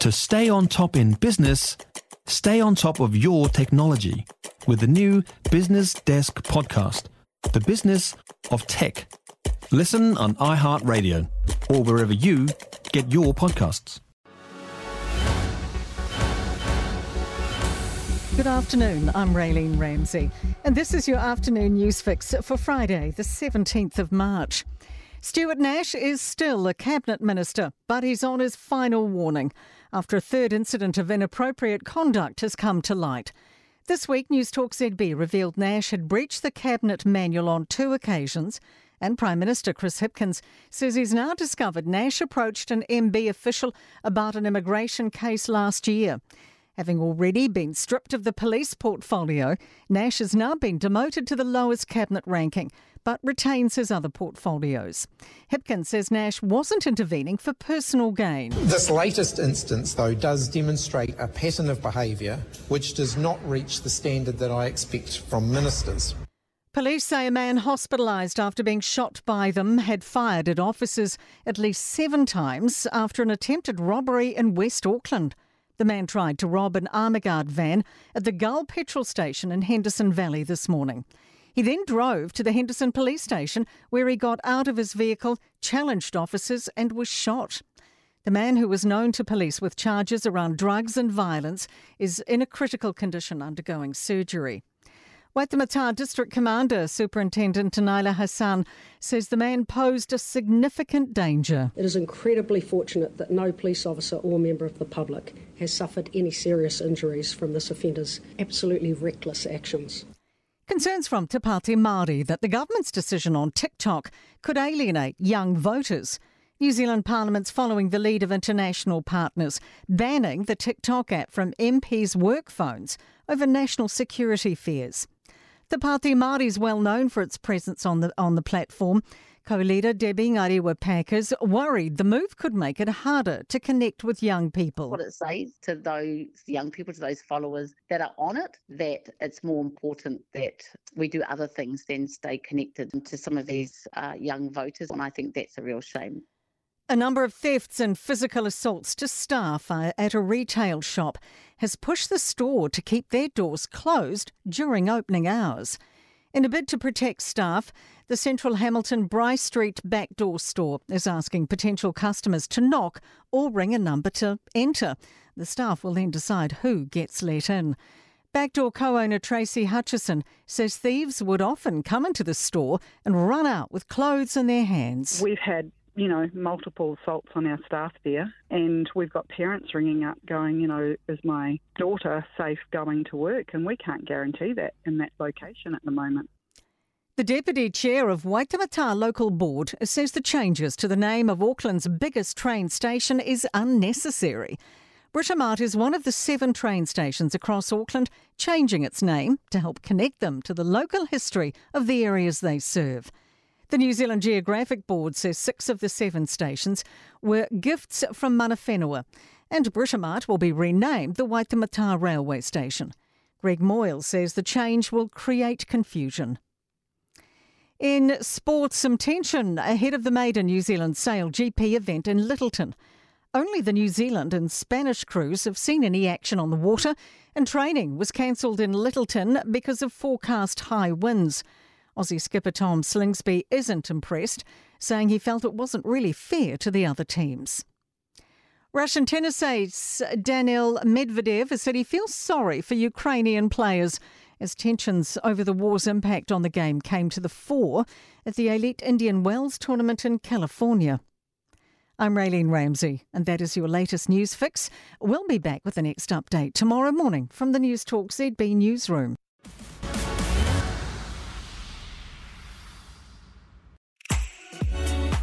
To stay on top in business, stay on top of your technology with the new Business Desk podcast, The Business of Tech. Listen on iHeartRadio or wherever you get your podcasts. Good afternoon, I'm Raylene Ramsey, and this is your afternoon news fix for Friday, the 17th of March. Stuart Nash is still a cabinet minister, but he's on his final warning after a third incident of inappropriate conduct has come to light. This week, Newstalk ZB revealed Nash had breached the cabinet manual on two occasions, and Prime Minister Chris Hipkins says he's now discovered Nash approached an MBIE official about an immigration case last year. Having already been stripped of the police portfolio, Nash has now been demoted to the lowest cabinet ranking, but retains his other portfolios. Hipkins says Nash wasn't intervening for personal gain. This latest instance, though, does demonstrate a pattern of behaviour which does not reach the standard that I expect from ministers. Police say a man hospitalised after being shot by them had fired at officers at least seven times after an attempted robbery in West Auckland. The man tried to rob an Armaguard van at the Gull petrol station in Henderson Valley this morning. He then drove to the Henderson police station where he got out of his vehicle, challenged officers, and was shot. The man who was known to police with charges around drugs and violence is in a critical condition undergoing surgery. Waitemata District Commander Superintendent Naila Hassan says the man posed a significant danger. It is incredibly fortunate that no police officer or member of the public has suffered any serious injuries from this offender's absolutely reckless actions. Concerns from Te Pāti Māori that the government's decision on TikTok could alienate young voters. New Zealand Parliament's following the lead of international partners, banning the TikTok app from MPs' work phones over national security fears. Te Pāti Māori is well known for its presence on the on the platform. Co-leader Debbie Ngarewa-Packer's worried the move could make it harder to connect with young people. What it says to those young people, to those followers that are on it, that it's more important that we do other things than stay connected to some of these uh, young voters, and I think that's a real shame. A number of thefts and physical assaults to staff at a retail shop has pushed the store to keep their doors closed during opening hours. In a bid to protect staff, the Central Hamilton Bryce Street backdoor store is asking potential customers to knock or ring a number to enter. The staff will then decide who gets let in. Backdoor co owner Tracy Hutchison says thieves would often come into the store and run out with clothes in their hands. We've had you know, multiple assaults on our staff there. And we've got parents ringing up going, you know, is my daughter safe going to work? And we can't guarantee that in that location at the moment. The Deputy Chair of Waitemata Local Board says the changes to the name of Auckland's biggest train station is unnecessary. Britomart is one of the seven train stations across Auckland changing its name to help connect them to the local history of the areas they serve. The New Zealand Geographic Board says six of the seven stations were gifts from Mana Whenua, and Britomart will be renamed the Waitemata Railway Station. Greg Moyle says the change will create confusion. In sports, some tension ahead of the maiden New Zealand SailGP event in Lyttelton. Only the New Zealand and Spanish crews have seen any action on the water, and training was cancelled in Lyttelton because of forecast high winds. Aussie skipper Tom Slingsby isn't impressed, saying he felt it wasn't really fair to the other teams. Russian tennis ace Daniil Medvedev has said he feels sorry for Ukrainian players as tensions over the war's impact on the game came to the fore at the Elite Indian Wells tournament in California. I'm Raylene Ramsey, and that is your latest news fix. We'll be back with the next update tomorrow morning from the Newstalk ZB newsroom.